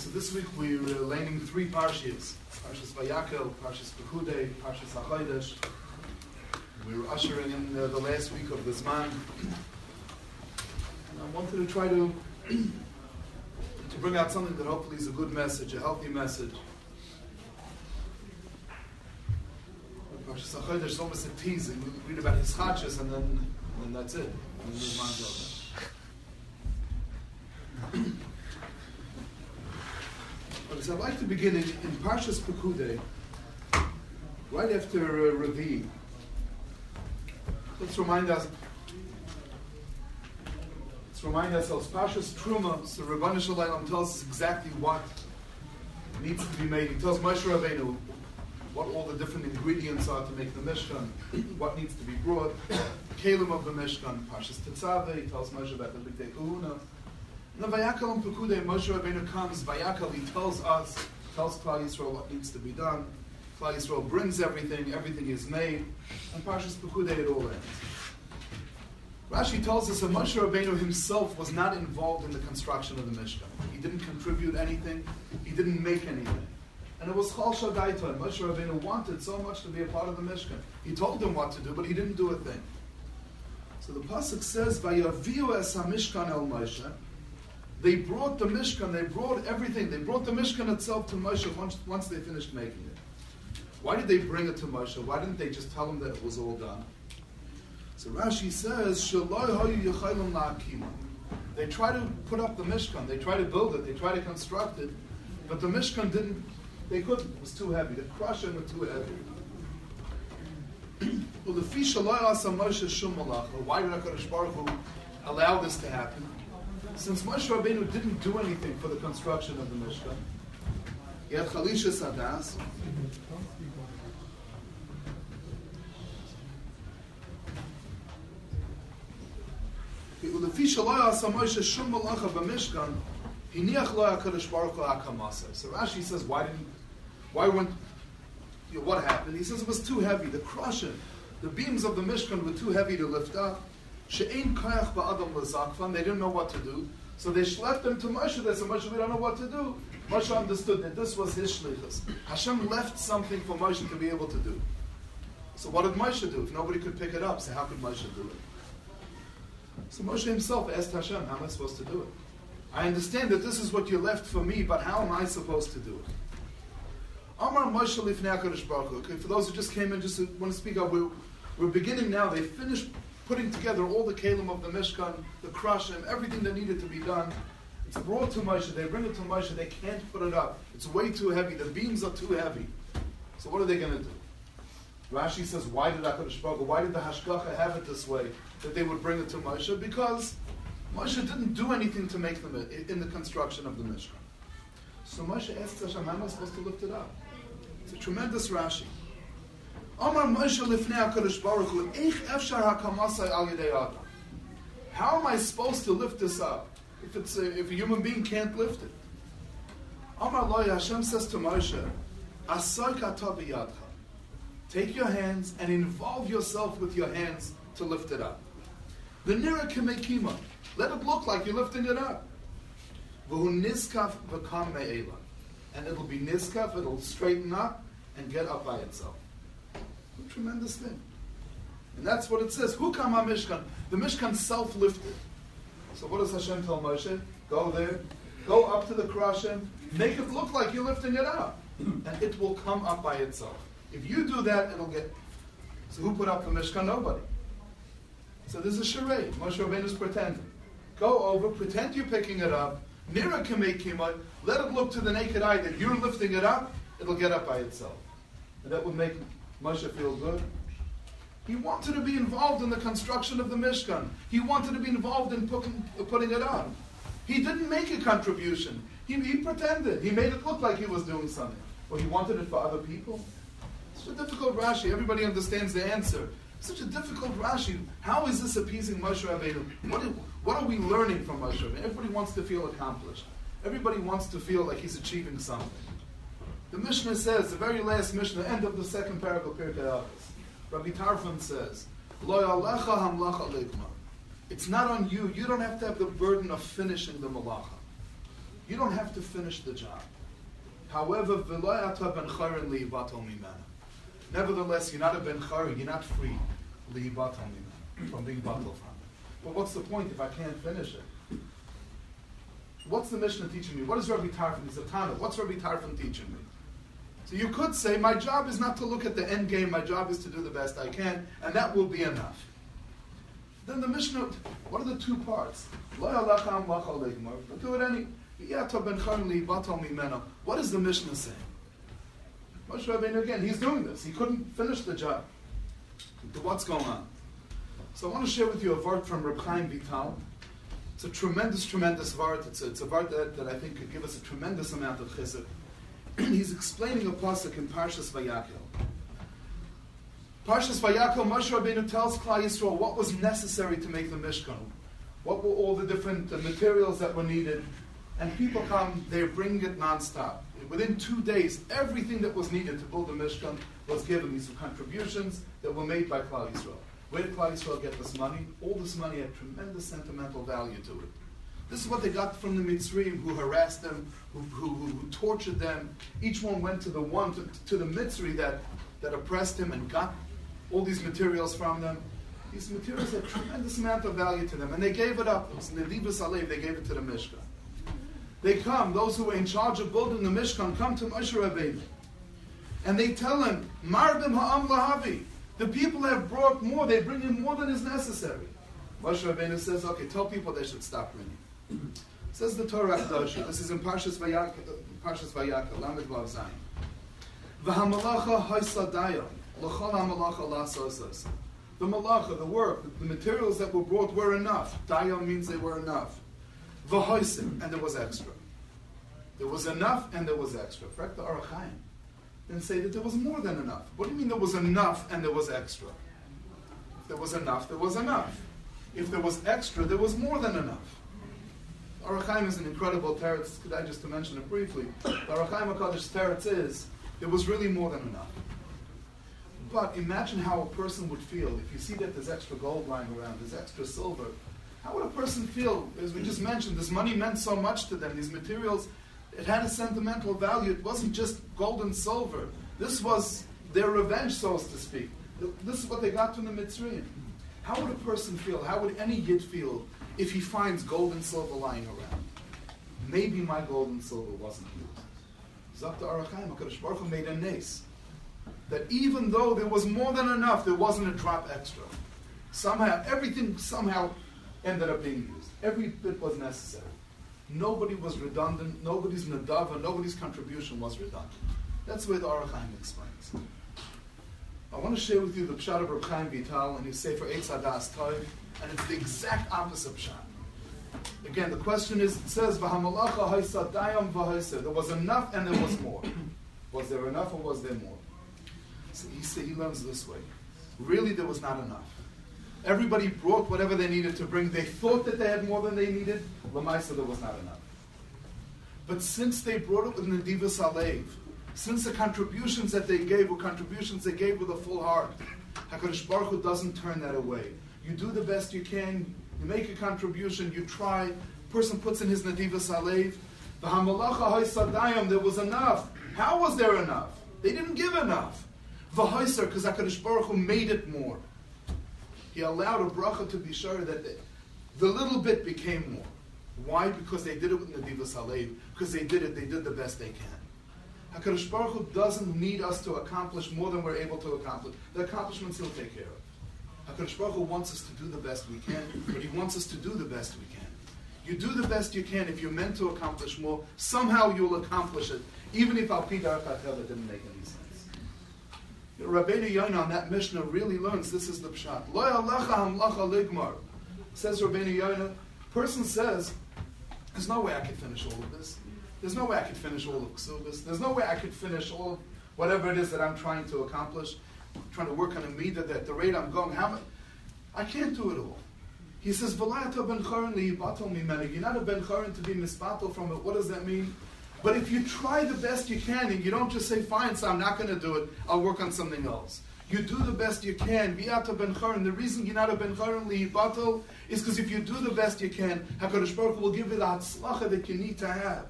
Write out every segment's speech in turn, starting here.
so this week we're uh, learning three parshas. Parshas Vayakhel, Parshas Pekudei, Parshas HaChodesh. We're ushering in uh, the last week of this month. And I wanted to try to to bring out something that hopefully is a good message, a healthy message. Parshas HaChodesh is almost a teasing. We read about his and then, and then that's it. And then there's over. But I'd like to begin in, in Parshas Pekudei, right after uh, Ravi. Let's remind us. Let's remind ourselves. Parshas Truma. So Rabbanu Shalom tells us exactly what needs to be made. He tells Moshe Rabbeinu what all the different ingredients are to make the Mishkan, what needs to be brought, Kalim of the Mishkan, Parshas Tetzaveh, he tells Moshe about the Big. The Vayakhel and Pekudei, Moshe Rabbeinu comes, Vayakhel, he tells us, tells Klal Yisrael what needs to be done. Klal Yisrael brings everything, everything is made, and Parshas Pekudei it all ends. Rashi tells us that Moshe Rabbeinu himself was not involved in the construction of the Mishkan. He didn't contribute anything, he didn't make anything. And it was Chal Shadaita, and Moshe Rabbeinu wanted so much to be a part of the Mishkan. He told them what to do, but he didn't do a thing. So the Pasuk says, Vayaviu es ha-Mishkan el Moshe, they brought the Mishkan, they brought everything. They brought the Mishkan itself to Moshe once, once they finished making it. Why did they bring it to Moshe? Why didn't they just tell him that it was all done? So Rashi says, They try to put up the Mishkan, they try to build it, they try to construct it, but the Mishkan didn't, they couldn't, it was too heavy. The crushing was too heavy. Why did HaKadosh Baruch Hu allow this to happen? Since Moshe Rabbeinu didn't do anything for the construction of the Mishkan, he had Chalisha Sadas. So Rashi says, why didn't, why went, you know, what happened? He says it was too heavy. The crushing, the beams of the Mishkan were too heavy to lift up. She'ein kayach ba'adam. They didn't know what to do. So they left them to Moshe. They said, Moshe, we don't know what to do. Moshe understood that this was his shlichus. Hashem left something for Moshe to be able to do. So what did Moshe do? If nobody could pick it up, so how could Moshe do it? So Moshe himself asked Hashem, how am I supposed to do it? I understand that this is what you left for me, but how am I supposed to do it? Amar Moshe lifnei Baruch Okay, for those who just came in, just want to speak up, we're, we're beginning now. They finished putting together all the kalim of the Mishkan, the krashim, everything that needed to be done. It's brought to Moshe. They bring it to Moshe. They can't put it up. It's way too heavy. The beams are too heavy. So what are they going to do? Rashi says, why did HaKadosh Baruch why did the Hashgacha have it this way, that they would bring it to Moshe? Because Moshe didn't do anything to make them in the construction of the Mishkan. So Moshe asked Hashem, how am I supposed to lift it up? It's a tremendous Rashi. Omar Moshe lifnei HaKadosh Baruch Hu, efshar hakamasai al yedei adam. How am I supposed to lift this up if, it's a, if a human being can't lift it? Omar Loi, Hashem says to Moshe. Take your hands and involve yourself with your hands to lift it up. The nira kemekima. Let it look like you're lifting it up. V'hu niskaf v'kam me'ela. And it'll be niskaf, it'll straighten up and get up by itself tremendous thing. And that's what it says. Who come Mishkan? The Mishkan self lifted. So what does Hashem tell Moshe? Go there, go up to the Krashim, make it look like you're lifting it up. And it will come up by itself. If you do that, it'll get. So who put up the Mishkan? Nobody. So there's a charade. Moshe Rabbeinu is pretending. Go over, pretend you're picking it up. Nira can make kimay Let it look to the naked eye that you're lifting it up. It'll get up by itself. And that would make Moshe feel good. He wanted to be involved in the construction of the Mishkan. He wanted to be involved in putting, putting it on. He didn't make a contribution. He, he pretended. He made it look like he was doing something. Well, he wanted it for other people. Such a difficult Rashi. Everybody understands the answer. Such a difficult Rashi. How is this appeasing Moshe Rabbeinu? What, what are we learning from Moshe Rabbeinu? Everybody wants to feel accomplished. Everybody wants to feel like he's achieving something. The Mishnah says, the very last Mishnah, end of the second paragraph, Pirkei Avos. Rabbi Tarfon says, Lo yalecha It's not on you. You don't have to have the burden of finishing the malacha. You don't have to finish the job. However. Nevertheless, you're not a ben chayrin, you're not free from being batal from it. But what's the point if I can't finish it? What's the Mishnah teaching me? What is Rabbi Tarfon? He's a Tana. What's Rabbi Tarfon teaching me? So you could say, my job is not to look at the end game, my job is to do the best I can, and that will be enough. Then the Mishnah, what are the two parts? Do it any. What is the Mishnah saying? Moshe Rabbeinu again, he's doing this. He couldn't finish the job. What's going on? So I want to share with you a vart from Reb Chaim Vital. It's a tremendous, tremendous vart. It's a, it's a vart that, that I think could give us a tremendous amount of chesed. he's explaining a pasuk in Parshas Vayakhel. Parshas Vayakhel, Moshe Rabbeinu tells Klal Yisrael what was necessary to make the Mishkan. What were all the different uh, materials that were needed? And people come, they're bringing it nonstop. Within two days, everything that was needed to build the Mishkan was given. These were contributions that were made by Klal Yisrael. Where did Klal Yisrael get this money? All this money had tremendous sentimental value to it. This is what they got from the Mitzrayim who harassed them, who, who, who tortured them. Each one went to the one, to, to the Mitzri that, that oppressed him and got all these materials from them. These materials had tremendous amount of value to them, and they gave it up. It was Alev, they gave it to the Mishkan. They come, those who were in charge of building the Mishkan, come to Moshe Rabbeinu. And they tell him, Marbim ha'am lahavi. The people have brought more, they bring in more than is necessary. Moshe Rabbeinu says, okay, tell people they should stop bringing. Says the Torah Kedosha. This is in Parshas Vayak, Parshas Vayak, Lamed Vav Zayin. V'hamalacha ha'isadayon, l'chol ha'malacha la'sosas. The malacha, the work, the materials that were brought were enough. Dayon means they were enough. V'hoisim, and there was extra. There was enough and there was extra. Frek the Ohr HaChaim. Then say that there was more than enough. What do you mean there was enough and there was extra? If there was enough, there was enough. If there was extra, there was more than enough. Ohr HaChaim is an incredible teretz. Could I just to mention it briefly? The Ohr HaChaim HaKadosh teretz is, it was really more than enough. But imagine how a person would feel if you see that there's extra gold lying around, there's extra silver. How would a person feel? As we just mentioned, this money meant so much to them. These materials, it had a sentimental value. It wasn't just gold and silver. This was their revenge, so to speak. This is what they got from the Mitzrayim. How would a person feel? How would any yid feel if he finds gold and silver lying around? Maybe my gold and silver wasn't used. Zakta Ohr HaChaim, HaKadosh Baruch Hu made a nace that even though there was more than enough, there wasn't a drop extra. Somehow, everything somehow ended up being used. Every bit was necessary. Nobody was redundant, nobody's nadava, nobody's contribution was redundant. That's where the Ohr HaChaim explains. I want to share with you the Pshat of Chaim Vital and his Sefer Eitz Hadas Toiv, and it's the exact opposite of Pshat. Again, the question is, it says. There was enough and there was more. Was there enough or was there more? So he, said, he learns this way. Really, there was not enough. Everybody brought whatever they needed to bring. They thought that they had more than they needed. Lamaisa, there was not enough. But since they brought it with Nadivas Alev, since the contributions that they gave were contributions they gave with a full heart, HaKadosh Baruch Hu doesn't turn that away. You do the best you can, you make a contribution, you try, person puts in his Nadivas Alev, the Hamalacha Sadayam, there was enough. How was there enough? They didn't give enough. V'hoiser, because HaKadosh Baruch Hu made it more. He allowed a bracha to be sure that the, the little bit became more. Why? Because they did it with Nadiva Salev. Because they did it, they did the best they can. HaKadosh Baruch Hu doesn't need us to accomplish more than we're able to accomplish. The accomplishments he'll take care of. HaKadosh Baruch Hu wants us to do the best we can, but he wants us to do the best we can. You do the best you can. If you're meant to accomplish more, somehow you'll accomplish it, even if Al Pidar didn't make any sense. Rabbeinu Yonah on that Mishnah really learns this is the pshat. Lo ligmar. Says Rabbeinu Yonah, person says, there's no way I could finish all of this. There's no way I could finish all of Ksubis. There's no way I could finish all of whatever it is that I'm trying to accomplish. Trying to work on a midah that the rate I'm going, how much? I can't do it all. He says, V'layata ben chorin li You're not a ben chorin to be misbatel from it. What does that mean? But if you try the best you can and you don't just say, fine, so I'm not going to do it, I'll work on something else. You do the best you can. Bi'ata ben charon. The reason you're not a ben charon li'ibatel is because if you do the best you can, HaKadosh Baruch Hu will give you the hatzlacha that you need to have.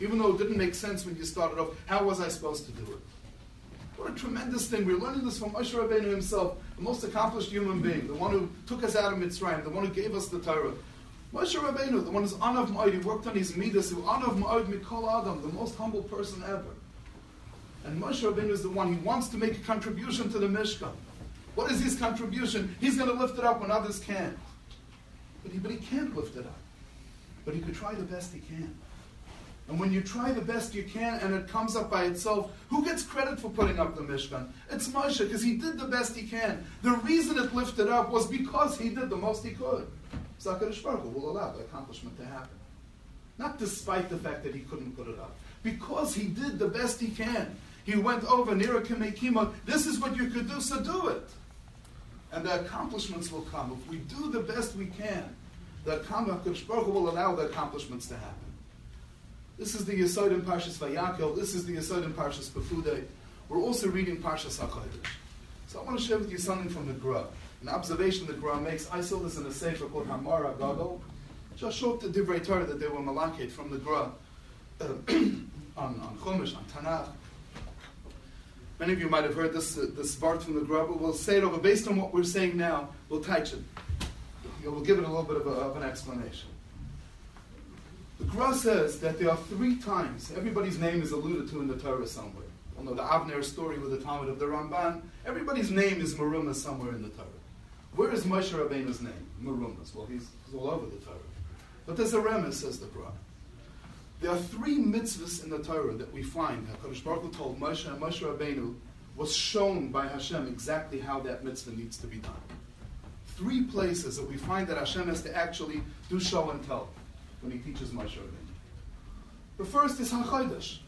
Even though it didn't make sense when you started off, how was I supposed to do it? What a tremendous thing. We're learning this from Moshe Rabbeinu himself, the most accomplished human being, the one who took us out of Mitzrayim, the one who gave us the Torah. Moshe Rabbeinu, the one who's Anav Ma'od, he worked on his Midas, who Anav Ma'od Mikol Adam, the most humble person ever. And Moshe Rabbeinu is the one, he wants to make a contribution to the Mishkan. What is his contribution? He's going to lift it up when others can't. But he, but he can't lift it up. But he could try the best he can. And when you try the best you can and it comes up by itself, who gets credit for putting up the Mishkan? It's Moshe, because he did the best he can. The reason it lifted up was because he did the most he could. Zakarish Baruch will allow the accomplishment to happen. Not despite the fact that he couldn't put it up. Because he did the best he can. He went over, Nira Kamekima, this is what you could do, so do it. And the accomplishments will come. If we do the best we can, the Baruch will allow the accomplishments to happen. This is the Yesod in Parshas Vayakhel. This is the Yesod in Parshas Pekudei. We're also reading Parshas HaChodesh. So I want to share with you something from the Gra. An observation the Gra makes. I saw this in a sefer called Hamara Gadol. Just showed the Divrei Torah that they were malakit from the Gra uh, on, on Chumash, on Tanakh. Many of you might have heard this, uh, this part from the Gra, but we'll say it over. Based on what we're saying now, we'll touch it. We'll give it a little bit of, a, of an explanation. The Gra says that there are three times everybody's name is alluded to in the Torah somewhere. You know the Avner story with the Talmud of the Ramban. Everybody's name is Merumah somewhere in the Torah. Where is Moshe Rabbeinu's name? Merumah. Well, he's, he's, all over the Torah. But there's a remes, says the Gra. There are three mitzvahs in the Torah that we find. HaKadosh Baruch Hu told Moshe and Moshe Rabbeinu was shown by Hashem exactly how that mitzvah needs to be done. Three places that we find that Hashem has to actually do show and tell when he teaches Moshe Rabbeinu. The first is HaChodesh.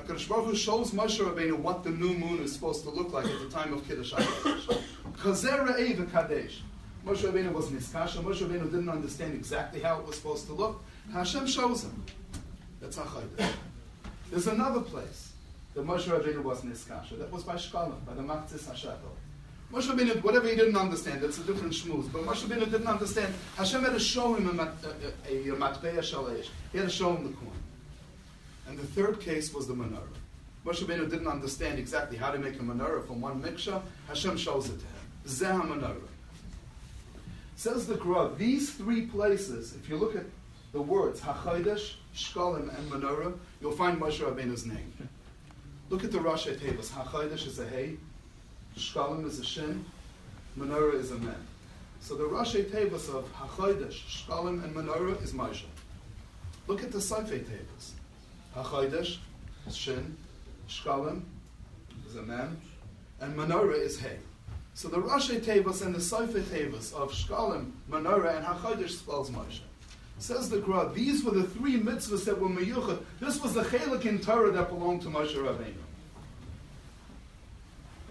HaKadosh Baruch Hu shows Moshe Rabbeinu what the new moon is supposed to look like at the time of Kiddush HaChodesh. Kazer Kadesh. Moshe Rabbeinu was Niskasha. Moshe Rabbeinu didn't understand exactly how it was supposed to look. Hashem shows him. That's HaChodesh. There's another place that Moshe Rabbeinu was Niskasha. That was by Shkalim, by the Machzis HaShekel. Moshe Rabbeinu, whatever he didn't understand, it's a different shmooze. But Moshe Rabbeinu didn't understand. Hashem had to show him a, a, a, matbeya. He had to show him the coin. And the third case was the menorah. Moshe Rabbeinu didn't understand exactly how to make a menorah from one miksha. Hashem shows it to him. Zeh menorah. Says the Gra, these three places, if you look at the words Hachodesh, Shkalim, and Menorah, you'll find Moshe Rabbeinu's name. Look at the Roshei teivos. Hachodesh is a hay, Shkalim is a shin, menorah is a men. So the Roshei teivos of Hachodesh, Shkalim, and menorah is Moshe. Look at the Sofei teivos. Hachodesh shin, Shkalim is a men, and menorah is hay. So the Roshei teivos and the Sofei teivos of Shkalim, menorah, and Hachodesh spells Moshe. Says the Gra, these were the three mitzvahs that were meyuchah. This was the chelik in Torah that belonged to Moshe Rabbeinu.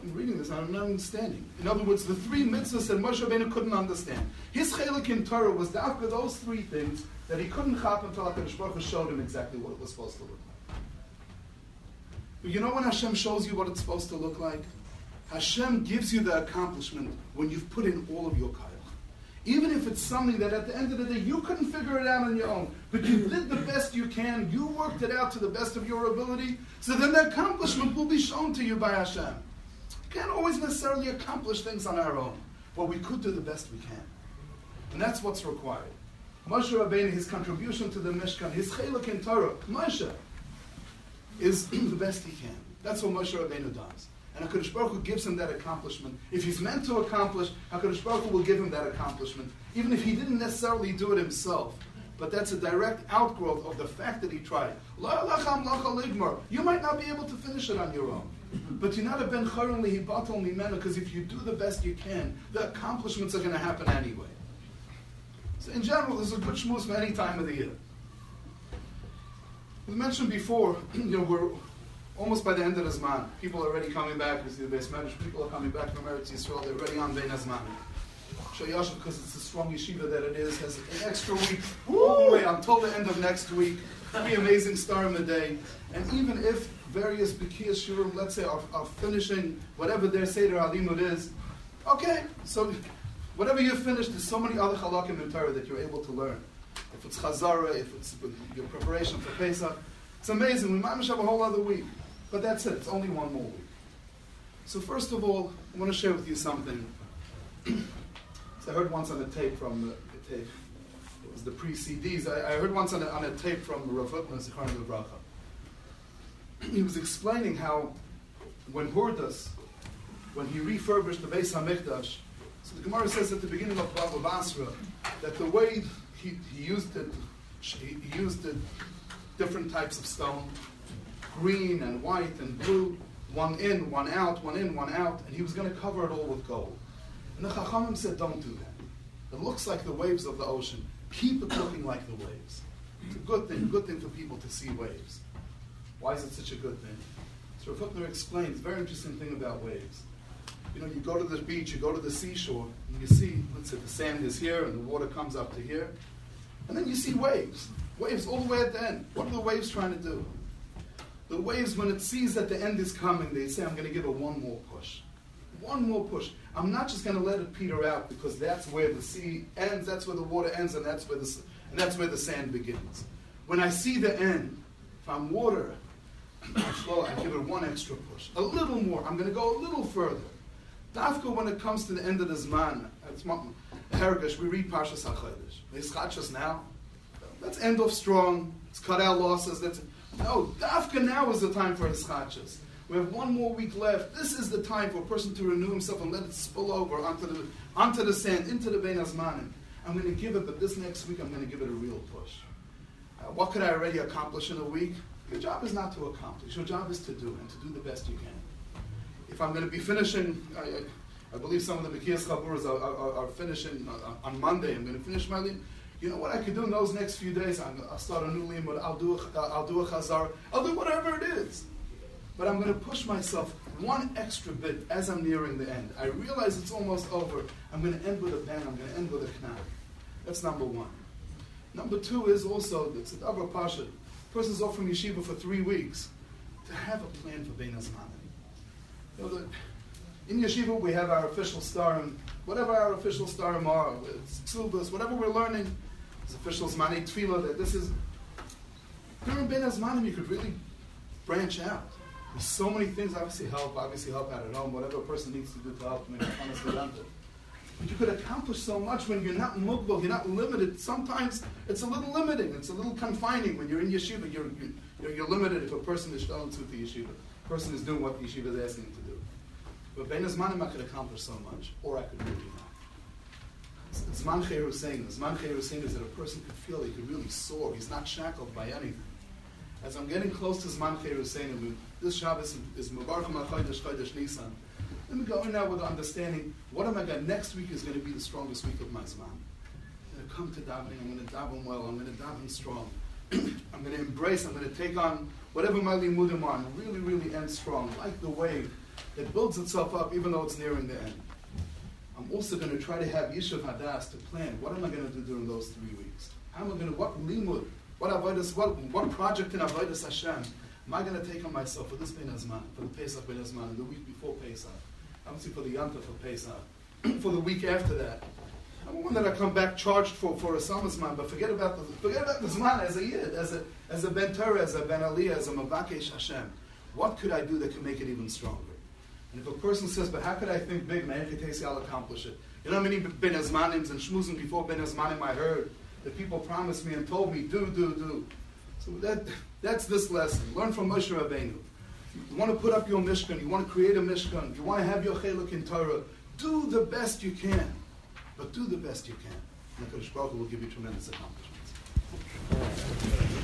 I'm reading this, I'm not understanding. In other words, the three mitzvahs that Moshe Rabbeinu couldn't understand. His chelik in Torah was after those three things that he couldn't chop until HaKadosh Baruch showed him exactly what it was supposed to look like. But you know when Hashem shows you what it's supposed to look like? Hashem gives you the accomplishment when you've put in all of your kayach. Even if it's something that at the end of the day you couldn't figure it out on your own, but you did the best you can, you worked it out to the best of your ability, so then the accomplishment will be shown to you by Hashem can't always necessarily accomplish things on our own, but we could do the best we can. And that's what's required. Moshe Rabbeinu, his contribution to the Mishkan, his chelik in Torah, Moshe, is the best he can. That's what Moshe Rabbeinu does. And HaKadosh Baruch Hu gives him that accomplishment. If he's meant to accomplish, HaKadosh Baruch Hu will give him that accomplishment, even if he didn't necessarily do it himself. But that's a direct outgrowth of the fact that he tried. You might not be able to finish it on your own. But you're not a ben charon lihibatal mimena because if you do the best you can, the accomplishments are going to happen anyway. So in general, this is a good shmuz for any time of the year. As mentioned before, you know, we're almost by the end of the Zman. People are already coming back. We see the base managed. People are coming back from Eretz Yisrael. They're already on Bein Hazman. Shayasha, because it's a strong yeshiva that it is, has an extra week all the way until the end of next week. Three amazing star in the day. And even if various Bikiyas Shurim, let's say, are, are finishing whatever their Seder Alimud is, okay, so whatever you've finished, there's so many other halakim in Torah that you're able to learn. If it's Chazara, if it's your preparation for Pesach, It's amazing. We might have a whole other week. But that's it. It's only one more week. So first of all, I want to share with you something. so I heard once on a tape from the, the tape, was the pre-CDs. I, I, heard once on a, on a tape from Rav Hutner, Zichron He was explaining how when Hurdas, when he refurbished the Beis HaMikdash, so the Gemara says at the beginning of Baba Basra that the way he, he used it, he, he used it different types of stone, green and white and blue, one in, one out, one in, one out, and he was going to cover it all with gold. And the Chachamim said, don't do that. It looks like the waves of the ocean. Keep it looking like the waves. It's a good thing, good thing for people to see waves. Why is it such a good thing? So Rav explains, very interesting thing about waves. You know, you go to the beach, you go to the seashore, and you see, let's say the sand is here and the water comes up to here, and then you see waves. Waves all the way at the end. What are the waves trying to do? The waves, when it sees that the end is coming, they say, I'm going to give it one more push. One more push. I'm not just going to let it peter out because that's where the sea ends, that's where the water ends, and that's where the, and that's where the sand begins. When I see the end, if I'm water, I I give it one extra push. A little more. I'm going to go a little further. Dafka, when it comes to the end of the Zman, it's Hergish, we read Parshas HaChodesh. us now. Let's end off strong. Let's cut our losses. Let's, no, Dafka now is the time for Hischachas. We have one more week left. This is the time for a person to renew himself and let it spill over onto the, onto the sand, into the Bein Azmanim. I'm going to give it, but this next week I'm going to give it a real push. Uh, what could I already accomplish in a week? Your job is not to accomplish. Your job is to do, and to do the best you can. If I'm going to be finishing, I, I believe some of the Mekias Chaburas are, are, are, finishing uh, on Monday. I'm going to finish my lead you know what I could do in those next few days? i will start a new limud. I'll do a, I'll do a chazar. I'll do whatever it is. But I'm going to push myself one extra bit as I'm nearing the end. I realize it's almost over. I'm going to end with a bang. I'm going to end with a knack. That's number one. Number two is also it's a other pasha. Person's off from yeshiva for three weeks to have a plan for Bein know, in yeshiva we have our official star, and whatever our official star are, it's whatever we're learning it's official Zmani Tefillah, that this is, during Ben Azmanim, you could really branch out. There's so many things, obviously help, obviously help at home, whatever a person needs to do to help. But you could accomplish so much when you're not mukbal, you're not limited. Sometimes it's a little limiting, it's a little confining. When you're in yeshiva, you're, you're, you're limited if a person is shtalim to the yeshiva. A person is doing what the yeshiva is asking him to do. But Ben Azmanim, I could accomplish so much, or I could really not. Zman Cheiruseinu, Zman Cheiruseinu is that a person could feel he could really soar. He's not shackled by anything. As I'm getting close to Zman Cheiruseinu, this Shabbos is Mubarak HaChodesh Chodesh Nisan. Let me go in now with understanding what am I going next week is going to be the strongest week of my Zman. I'm going to come to davening, I'm going to daven well, I'm going to daven strong. I'm going to embrace, I'm going to take on whatever my limudim are and really, really end strong, like the wave that builds itself up even though it's nearing the end. I'm also going to try to have Yishuv Hadas to plan. What am I going to do during those three weeks? How am I going to, what limud, what avodas, what, what project in avodas Hashem am I going to take on myself for this Ben for the Pesach Ben and the week before Pesach, obviously for the Yanta for Pesach, for the week after that. I'm one that I come back charged for for a Samazman, but forget about the forget about the Zman as a yid, as a as a Ben Torah, as a Ben as a Mavakesh Hashem. What could I do that could make it even stronger? And if a person says, but how could I think big? Me'echitesi, I'll accomplish it. You know how many Ben and Shmuzim before Ben Azmanim I heard that people promised me and told me, do, do, do. So that, that's this lesson. Learn from Moshe Rabbeinu. You want to put up your Mishkan, you want to create a Mishkan, you want to have your Cheluk in Torah, do the best you can. But do the best you can. And the Baruch will give you tremendous accomplishments.